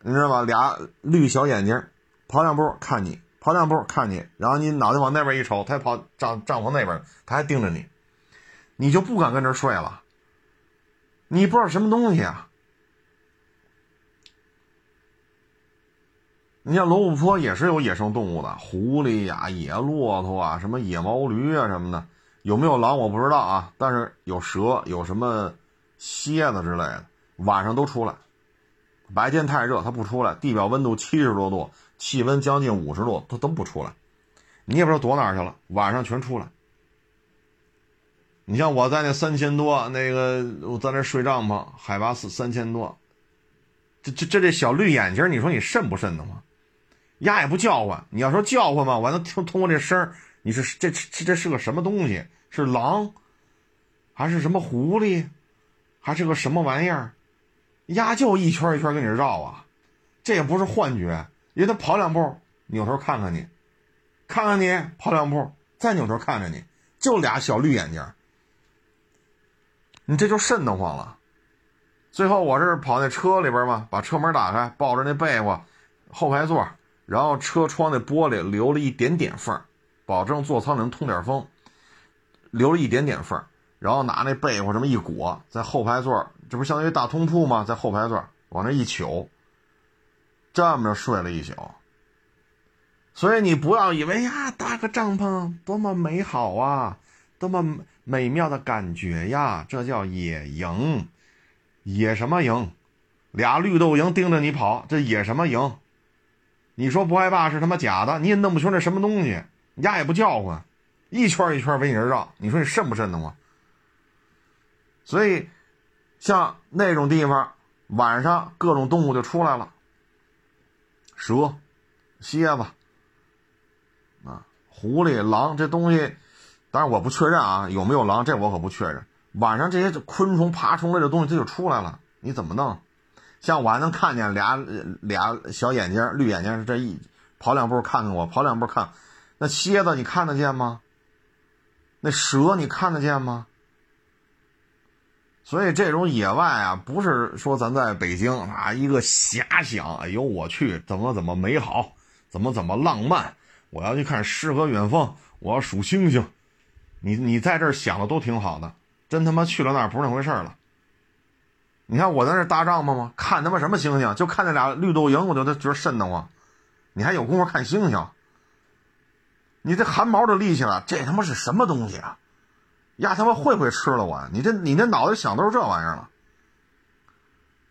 你知道吧？俩绿小眼睛，跑两步看你，跑两步看你，然后你脑袋往那边一瞅，他跑帐帐篷那边，他还盯着你，你就不敢跟这睡了。你不知道什么东西啊？你像罗布泊也是有野生动物的，狐狸呀、野骆驼啊、什么野毛驴啊什么的，有没有狼我不知道啊。但是有蛇，有什么蝎子之类的，晚上都出来。白天太热，它不出来。地表温度七十多度，气温将近五十度，它都不出来。你也不知道躲哪去了，晚上全出来。你像我在那三千多，那个我在那睡帐篷，海拔四三千多，这这这这小绿眼睛，你说你瘆不瘆得慌？鸭也不叫唤，你要说叫唤嘛，我能听通过这声儿你是这这这是个什么东西？是狼，还是什么狐狸，还是个什么玩意儿？鸭就一圈一圈跟你绕啊，这也不是幻觉，因为它跑两步，扭头看看你，看看你，跑两步，再扭头看着你，就俩小绿眼睛。你这就瘆得慌了。最后我是跑那车里边嘛，把车门打开，抱着那被窝，后排座，然后车窗那玻璃留了一点点缝保证座舱能通点风，留了一点点缝然后拿那被窝这么一裹，在后排座，这不相当于大通铺吗？在后排座往那一糗，这么着睡了一宿。所以你不要以为呀，搭个帐篷多么美好啊，多么。美妙的感觉呀，这叫野营，野什么营？俩绿豆蝇盯着你跑，这野什么营？你说不害怕是他妈假的，你也弄不清那什么东西，鸭也不叫唤，一圈一圈围你这绕，你说你瘆不瘆得慌？所以，像那种地方，晚上各种动物就出来了，蛇、蝎子啊、狐狸、狼这东西。当然我不确认啊，有没有狼？这我可不确认。晚上这些昆虫、爬虫类的东西，它就出来了。你怎么弄？像我还能看见俩俩小眼睛、绿眼睛，这一跑两步看看我，跑两步看。那蝎子你看得见吗？那蛇你看得见吗？所以这种野外啊，不是说咱在北京啊一个遐想，哎呦我去，怎么怎么美好，怎么怎么浪漫，我要去看诗和远方，我要数星星。你你在这儿想的都挺好的，真他妈去了那儿不是那回事了。你看我在那搭帐篷吗？看他妈什么星星？就看那俩绿豆蝇，我就觉得瘆得慌。你还有功夫看星星？你这汗毛都立起来了，这他妈是什么东西啊？呀，他妈会不会吃了我？你这你这脑袋想都是这玩意儿了。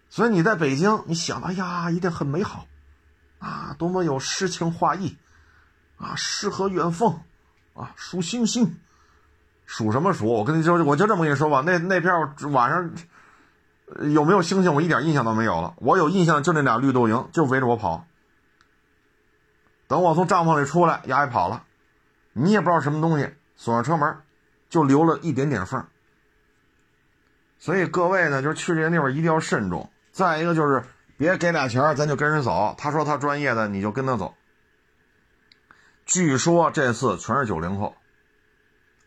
所以你在北京，你想，哎呀，一定很美好，啊，多么有诗情画意，啊，诗和远方，啊，数星星，数什么数？我跟你说，我就这么跟你说吧，那那片晚上有没有星星，我一点印象都没有了。我有印象就那俩绿豆蝇，就围着我跑。等我从帐篷里出来，丫也跑了。你也不知道什么东西，锁上车门，就留了一点点缝。所以各位呢，就是去这些地方一定要慎重。再一个就是别给俩钱咱就跟人走。他说他专业的，你就跟他走。据说这次全是九零后，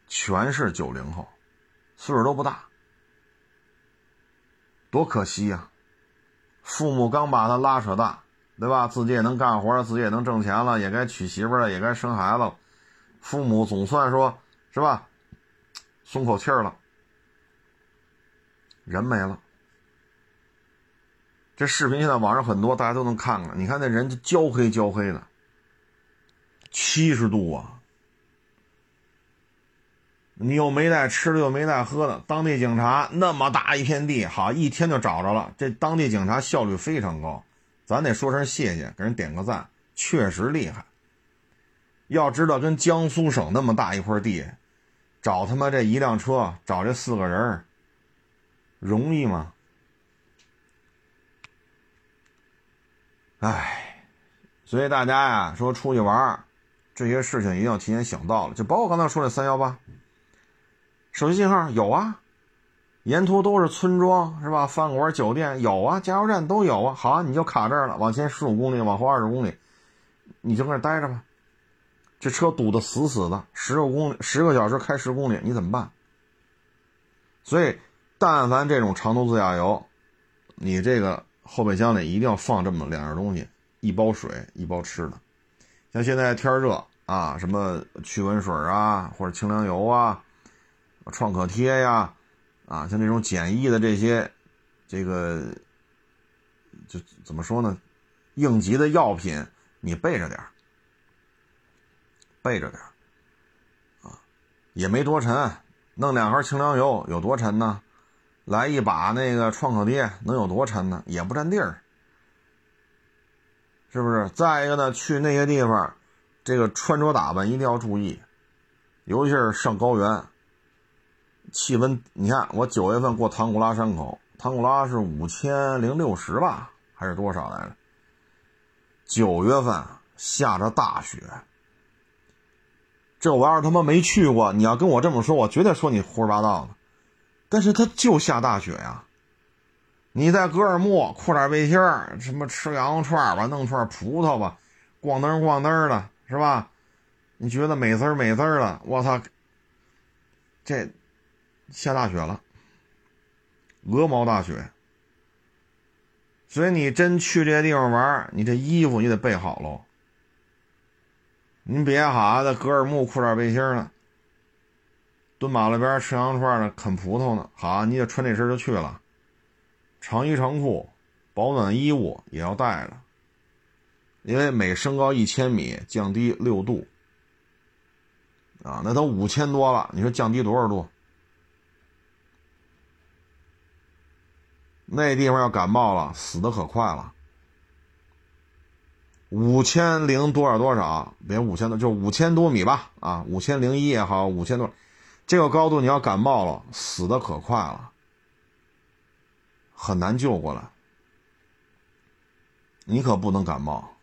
全是九零后，岁数都不大，多可惜呀！父母刚把他拉扯大，对吧？自己也能干活了，自己也能挣钱了，也该娶媳妇了，也该生孩子了。父母总算说，是吧？松口气儿了，人没了。这视频现在网上很多，大家都能看看。你看那人焦黑焦黑的，七十度啊！你又没带吃的，又没带喝的。当地警察那么大一片地，好一天就找着了。这当地警察效率非常高，咱得说声谢谢，给人点个赞，确实厉害。要知道，跟江苏省那么大一块地，找他妈这一辆车，找这四个人容易吗？哎，所以大家呀，说出去玩这些事情一定要提前想到了。就包括刚才说的三幺八，手机信号有啊，沿途都是村庄是吧？饭馆、酒店有啊，加油站都有啊。好，你就卡这儿了，往前十五公里，往后二十公里，你就搁那待着吧。这车堵得死死的，十个公里，十个小时开十公里，你怎么办？所以，但凡这种长途自驾游，你这个后备箱里一定要放这么两样东西：一包水，一包吃的。像现在天热啊，什么驱蚊水啊，或者清凉油啊，创可贴呀，啊，像这种简易的这些，这个就怎么说呢？应急的药品，你备着点。备着点啊，也没多沉，弄两盒清凉油有多沉呢？来一把那个创可贴能有多沉呢？也不占地儿，是不是？再一个呢，去那些地方，这个穿着打扮一定要注意，尤其是上高原，气温，你看我九月份过唐古拉山口，唐古拉是五千零六十吧，还是多少来着？九月份下着大雪。这玩意儿他妈没去过，你要跟我这么说，我绝对说你胡说八道的。但是他就下大雪呀！你在格尔木裤衩背心儿，什么吃羊肉串吧，弄串葡萄吧，咣噔咣噔的，是吧？你觉得美滋儿美滋儿的？我操！这下大雪了，鹅毛大雪。所以你真去这些地方玩，你这衣服你得备好喽。您别哈在格尔木裤衩背心呢，蹲马路边吃羊肉串呢，啃葡萄呢。好，你就穿这身就去了，长衣长裤，保暖衣物也要带着，因为每升高一千米降低六度，啊，那都五千多了，你说降低多少度？那地方要感冒了，死的可快了。五千零多少多少？别五千多，就五千多米吧。啊，五千零一也好，五千多，这个高度你要感冒了，死的可快了，很难救过来。你可不能感冒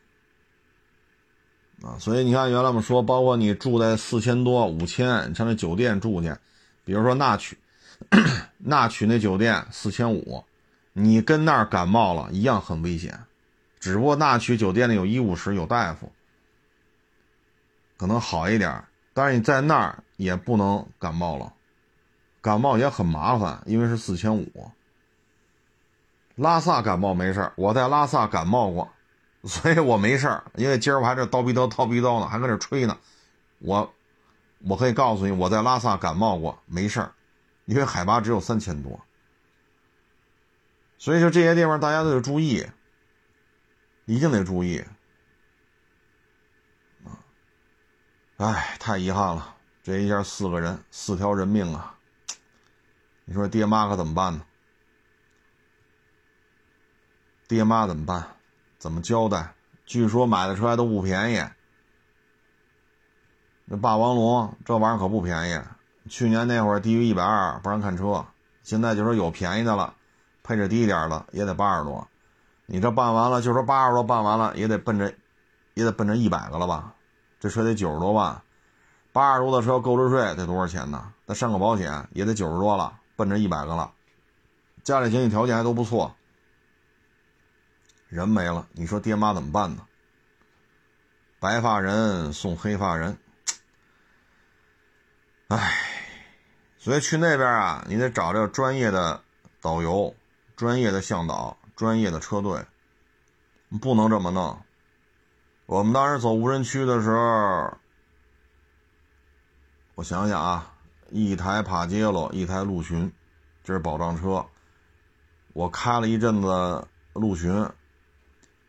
啊！所以你看，原来我们说，包括你住在四千多、五千，上那酒店住去，比如说那曲，那曲那酒店四千五，你跟那儿感冒了一样很危险。只不过那区酒店里有医务室，有大夫，可能好一点。但是你在那儿也不能感冒了，感冒也很麻烦，因为是四千五。拉萨感冒没事我在拉萨感冒过，所以我没事因为今儿我还这叨逼叨叨逼叨呢，还搁这吹呢。我我可以告诉你，我在拉萨感冒过，没事因为海拔只有三千多。所以说这些地方大家都得注意，一定得注意。啊，哎，太遗憾了，这一下四个人，四条人命啊！你说爹妈可怎么办呢？爹妈怎么办？怎么交代？据说买的车还都不便宜。那霸王龙这玩意儿可不便宜，去年那会儿低于一百二不让看车，现在就说有便宜的了，配置低一点的也得八十多。你这办完了，就说八十多办完了也得奔着，也得奔着一百个了吧？这车得九十多万，八十多的车购置税得多少钱呢？再上个保险也得九十多了，奔着一百个了。家里经济条件还都不错。人没了，你说爹妈怎么办呢？白发人送黑发人，唉，所以去那边啊，你得找这个专业的导游、专业的向导、专业的车队，不能这么弄。我们当时走无人区的时候，我想想啊，一台帕杰罗，一台陆巡，这是保障车。我开了一阵子陆巡。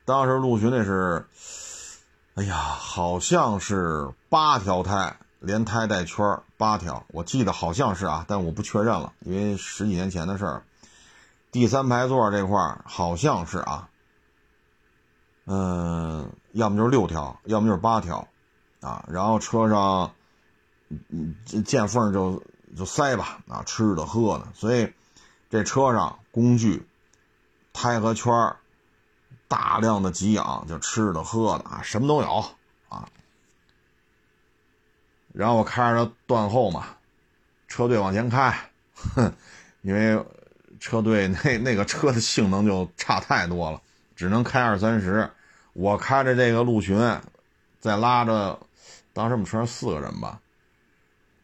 当时陆巡那是，哎呀，好像是八条胎，连胎带圈八条，我记得好像是啊，但我不确认了，因为十几年前的事儿。第三排座这块好像是啊，嗯，要么就是六条，要么就是八条，啊，然后车上，嗯，见缝就就塞吧，啊，吃的喝的，所以这车上工具、胎和圈。大量的给养，就吃的喝的啊，什么都有啊。然后我开着它断后嘛，车队往前开，哼，因为车队 那那个车的性能就差太多了，只能开二三十。我开着这个陆巡，再拉着，当时我们车上四个人吧，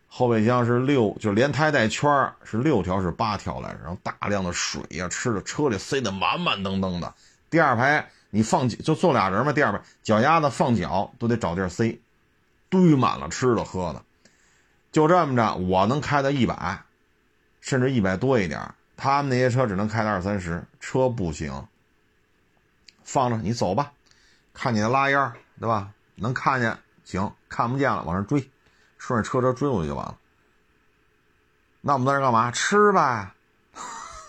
后备箱是六，就连胎带圈是六条是八条来着，然后大量的水呀，吃的车里塞得满满登登的。第二排你放就坐俩人嘛，第二排脚丫子放脚都得找地儿塞，堆满了吃的喝的，就这么着，我能开到一百，甚至一百多一点，他们那些车只能开到二三十，车不行。放着你走吧，看你的拉烟对吧？能看见行，看不见了往上追，顺着车车追过去就完了。那我们在这干嘛？吃呗，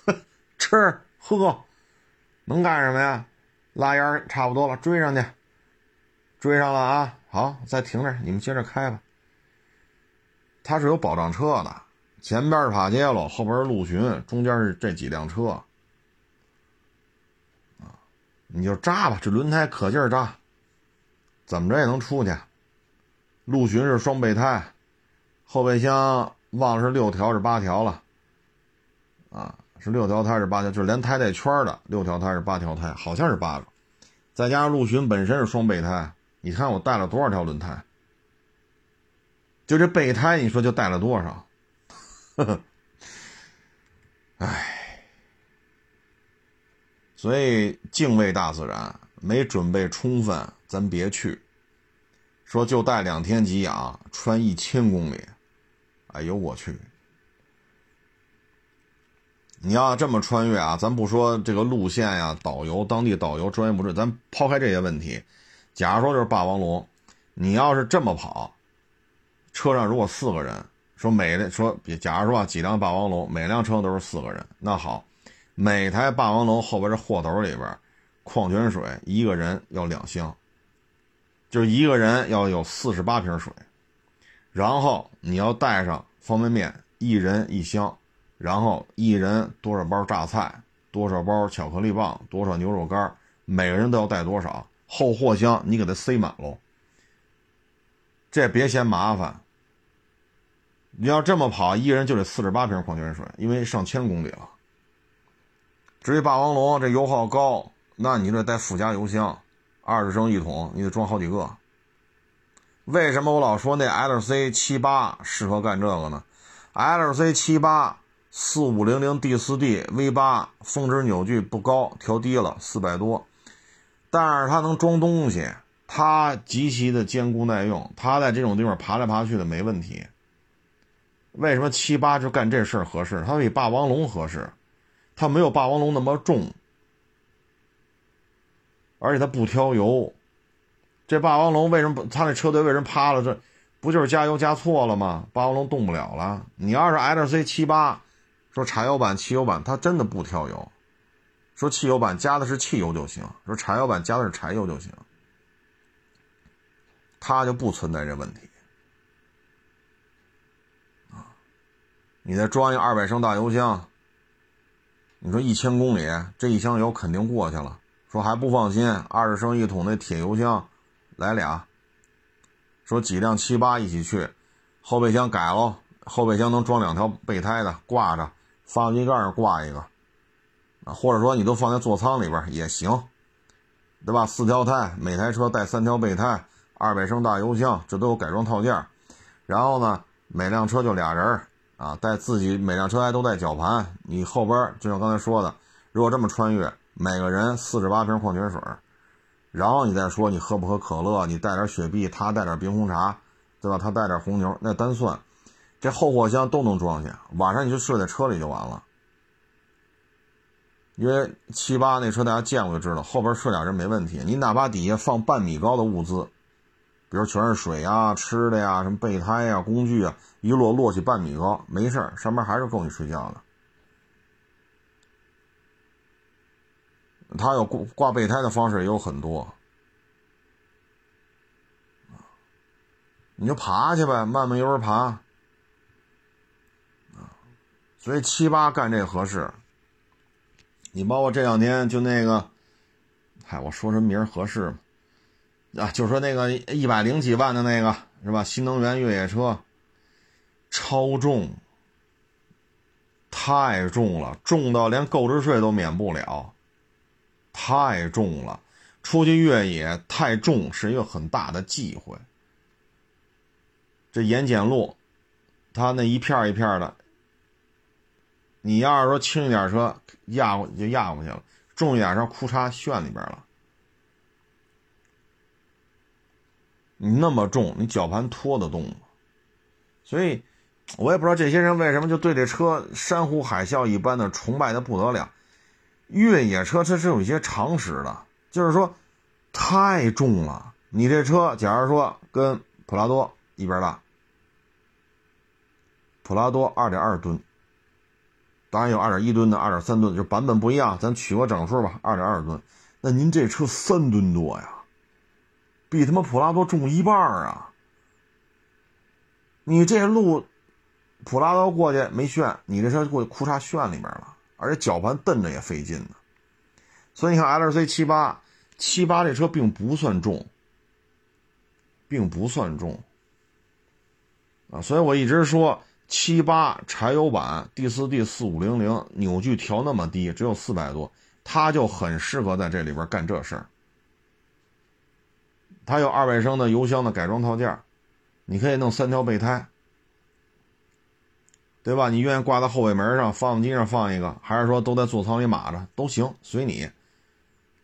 吃喝。能干什么呀？拉烟差不多了，追上去，追上了啊！好，再停着，你们接着开吧。它是有保障车的，前边是帕杰罗，后边是陆巡，中间是这几辆车啊。你就扎吧，这轮胎可劲儿扎，怎么着也能出去。陆巡是双备胎，后备箱忘了是六条是八条了啊。是六条胎是八条，就是连胎带圈的六条胎是八条胎，好像是八个，再加上陆巡本身是双备胎，你看我带了多少条轮胎？就这备胎，你说就带了多少？呵呵，唉，所以敬畏大自然，没准备充分，咱别去。说就带两天给养，穿一千公里，哎呦我去！你要这么穿越啊？咱不说这个路线呀，导游、当地导游专业不专业，咱抛开这些问题。假如说就是霸王龙，你要是这么跑，车上如果四个人，说每说，假如说几辆霸王龙，每辆车都是四个人，那好，每台霸王龙后边这货斗里边，矿泉水一个人要两箱，就是一个人要有四十八瓶水，然后你要带上方便面，一人一箱。然后一人多少包榨菜，多少包巧克力棒，多少牛肉干，每个人都要带多少后货箱，你给它塞满喽。这别嫌麻烦。你要这么跑，一人就得四十八瓶矿泉水，因为上千公里了。至于霸王龙这油耗高，那你这带附加油箱，二十升一桶，你得装好几个。为什么我老说那 L C 七八适合干这个呢？LC 七八四五零零 D 四 D V 八峰值扭矩不高，调低了四百多，但是它能装东西，它极其的坚固耐用，它在这种地方爬来爬去的没问题。为什么七八就干这事儿合适？它比霸王龙合适，它没有霸王龙那么重，而且它不挑油。这霸王龙为什么它？那车队为什么趴了？这不就是加油加错了吗？霸王龙动不了了。你要是 L C 七八，说柴油版、汽油版，它真的不挑油。说汽油版加的是汽油就行，说柴油版加的是柴油就行，它就不存在这问题。啊，你再装一二百升大油箱，你说一千公里，这一箱油肯定过去了。说还不放心，二十升一桶那铁油箱。来俩，说几辆七八一起去，后备箱改喽，后备箱能装两条备胎的挂着，发动机盖上挂一个，啊，或者说你都放在座舱里边也行，对吧？四条胎，每台车带三条备胎，二百升大油箱，这都有改装套件。然后呢，每辆车就俩人啊，带自己每辆车还都带绞盘，你后边就像刚才说的，如果这么穿越，每个人四十八瓶矿泉水。然后你再说你喝不喝可乐？你带点雪碧，他带点冰红茶，对吧？他带点红牛，那单算，这后货箱都能装下。晚上你就睡在车里就完了。因为七八那车大家见过就知道，后边睡俩人没问题。你哪怕底下放半米高的物资，比如全是水啊、吃的呀、什么备胎呀、工具啊，一摞摞起半米高，没事上面还是够你睡觉的。他有挂挂备胎的方式也有很多，你就爬去呗，慢慢悠悠爬，所以七八干这合适。你包括这两天就那个，嗨，我说什么名合适吗？啊，就说那个一百零几万的那个是吧？新能源越野车，超重，太重了，重到连购置税都免不了。太重了，出去越野太重是一个很大的忌讳。这盐碱路，它那一片一片的，你要是说轻一点车压过就压过去了，重一点车库嚓炫里边了。你那么重，你绞盘拖得动吗？所以，我也不知道这些人为什么就对这车山呼海啸一般的崇拜的不得了。越野车它是有一些常识的，就是说太重了。你这车，假如说跟普拉多一边大，普拉多二点二吨，当然有二点一吨的、二点三吨，就版本不一样，咱取个整数吧，二点二吨。那您这车三吨多呀，比他妈普拉多重一半啊！你这路普拉多过去没炫，你这车过去库嚓炫里面了。而且绞盘蹬着也费劲呢，所以你看 L C 七八七八这车并不算重，并不算重啊，所以我一直说七八柴油版 D 四 D 四五零零扭矩调那么低，只有四百多，它就很适合在这里边干这事儿。它有二百升的油箱的改装套件，你可以弄三条备胎。对吧？你愿意挂在后尾门上，发动机上放一个，还是说都在座舱里码着都行，随你，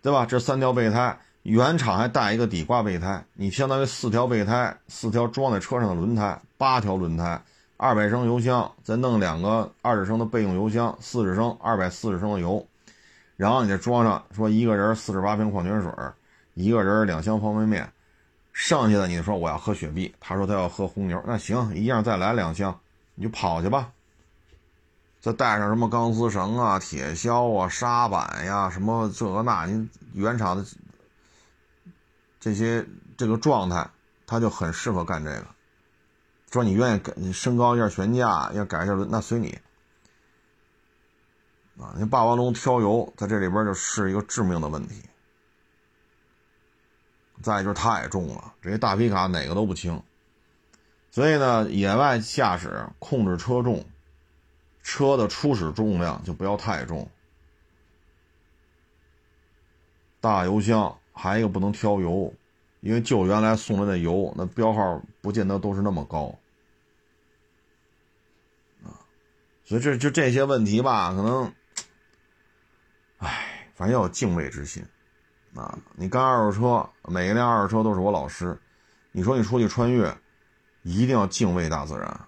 对吧？这三条备胎，原厂还带一个底挂备胎，你相当于四条备胎，四条装在车上的轮胎，八条轮胎，二百升油箱，再弄两个二十升的备用油箱，四十升，二百四十升的油，然后你再装上，说一个人四十八瓶矿泉水，一个人两箱方便面，剩下的你说我要喝雪碧，他说他要喝红牛，那行，一样再来两箱。你就跑去吧，再带上什么钢丝绳啊、铁锹啊、沙板呀，什么这个那，你原厂的这些这个状态，他就很适合干这个。说你愿意改，你升高一下悬架，要改一下轮，那随你。啊，你霸王龙挑油在这里边就是一个致命的问题。再就是太重了，这些大皮卡哪个都不轻。所以呢，野外驾驶控制车重，车的初始重量就不要太重。大油箱还一个不能挑油，因为就原来送来的油，那标号不见得都是那么高。啊，所以这就这些问题吧，可能，唉，反正要敬畏之心啊！你干二手车，每一辆二手车都是我老师。你说你出去穿越，一定要敬畏大自然，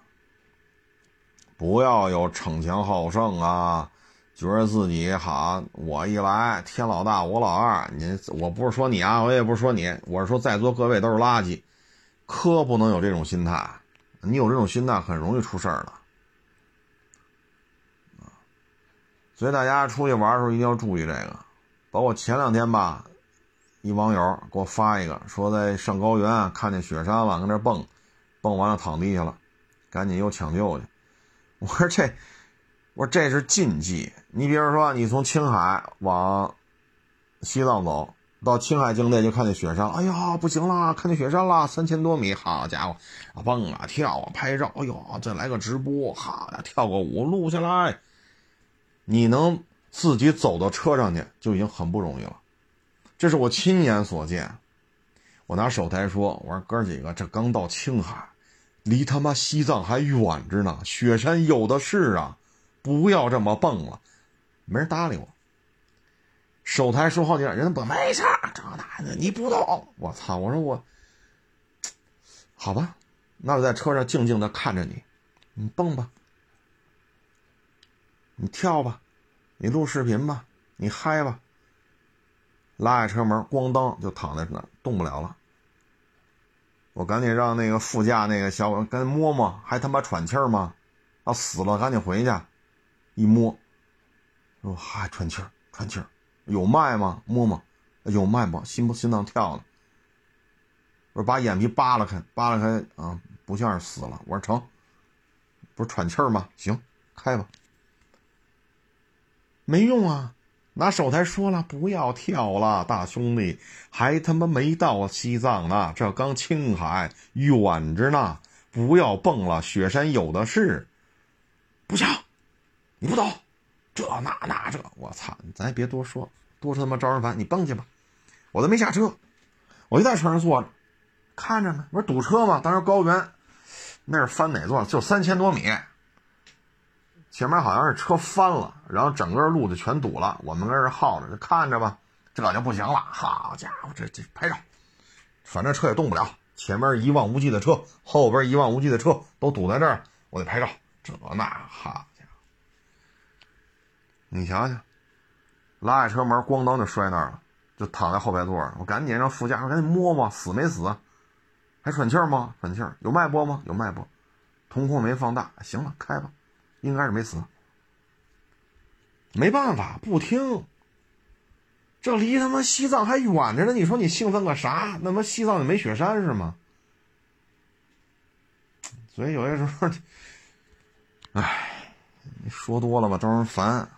不要有逞强好胜啊，觉得自己好，我一来天老大我老二。你我不是说你啊，我也不是说你，我是说在座各位都是垃圾，可不能有这种心态。你有这种心态，很容易出事儿的。所以大家出去玩的时候一定要注意这个，包括前两天吧，一网友给我发一个，说在上高原看见雪山了，跟那蹦，蹦完了躺地下了，赶紧又抢救去。我说这，我说这是禁忌。你比如说，你从青海往西藏走到青海境内就看见雪山，哎呀不行了，看见雪山了，三千多米，好家伙，蹦啊跳啊拍照，哎呦再来个直播，好呀跳个舞录下来。你能自己走到车上去就已经很不容易了，这是我亲眼所见。我拿手台说：“我说哥几个，这刚到青海，离他妈西藏还远着呢，雪山有的是啊，不要这么蹦了。”没人搭理我。手台说好几遍，人家不没事这那的你不懂。我操！我说我，好吧，那我在车上静静的看着你，你蹦吧。你跳吧，你录视频吧，你嗨吧。拉下车门，咣当就躺在那动不了了。我赶紧让那个副驾那个小伙跟摸摸，还他妈喘气儿吗？啊，死了，赶紧回去。一摸，说还喘气儿，喘气儿，有脉吗？摸摸，有脉不？心不心脏跳呢？我说把眼皮扒拉开，扒拉开啊，不像是死了。我说成，不是喘气儿吗？行，开吧。没用啊！拿手台说了，不要跳了，大兄弟，还他妈没到西藏呢，这刚青海，远着呢，不要蹦了，雪山有的是。不行，你不懂，这那那这，我操！咱也别多说，多说他妈招人烦。你蹦去吧，我都没下车，我就在车上坐着，看着呢。不是堵车吗？当时高原，那是翻哪座？就三千多米。前面好像是车翻了，然后整个路就全堵了。我们搁这耗着，就看着吧。这就不行了，好家伙，这这拍照，反正车也动不了。前面一望无际的车，后边一望无际的车都堵在这儿，我得拍照。这那好家伙，你瞧瞧，拉下车门，咣当就摔那儿了，就躺在后排座上。我赶紧让副驾赶紧摸摸，死没死？还喘气吗？喘气？有脉搏吗？有脉搏。瞳孔没放大，行了，开吧。应该是没死，没办法，不听。这离他妈西藏还远着呢，你说你兴奋个啥？那么西藏也没雪山是吗？所以有些时候，哎，说多了吧，招人烦。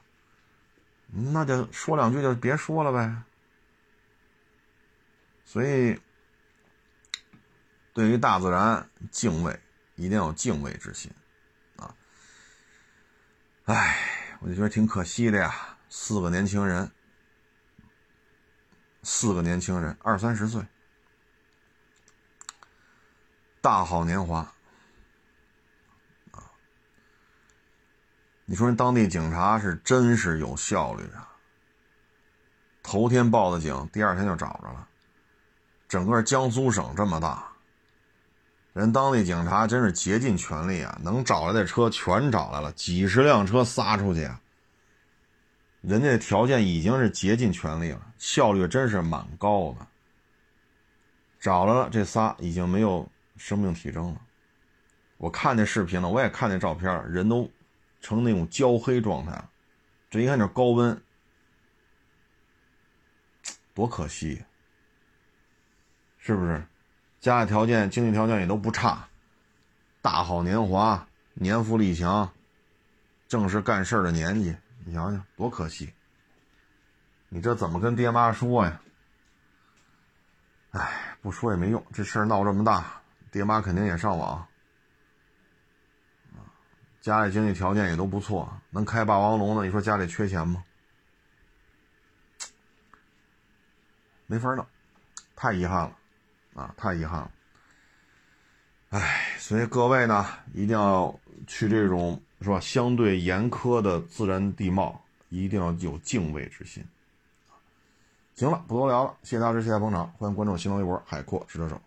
那就说两句就别说了呗。所以，对于大自然敬畏，一定要敬畏之心。唉，我就觉得挺可惜的呀。四个年轻人，四个年轻人，二三十岁，大好年华啊！你说人当地警察是真是有效率啊！头天报的警，第二天就找着了。整个江苏省这么大。人当地警察真是竭尽全力啊，能找来的车全找来了，几十辆车撒出去啊。人家条件已经是竭尽全力了，效率真是蛮高的。找了这仨已经没有生命体征了，我看见视频了，我也看见照片，人都成那种焦黑状态了。这一看就是高温，多可惜，是不是？家里条件、经济条件也都不差，大好年华，年富力强，正是干事的年纪。你想想，多可惜！你这怎么跟爹妈说呀？哎，不说也没用，这事儿闹这么大，爹妈肯定也上网。家里经济条件也都不错，能开霸王龙的，你说家里缺钱吗？没法弄，太遗憾了。啊，太遗憾了，哎，所以各位呢，一定要去这种是吧？相对严苛的自然地貌，一定要有敬畏之心。行了，不多聊了，谢谢大家支持，谢谢捧场，欢迎关注新浪微博海阔试车手。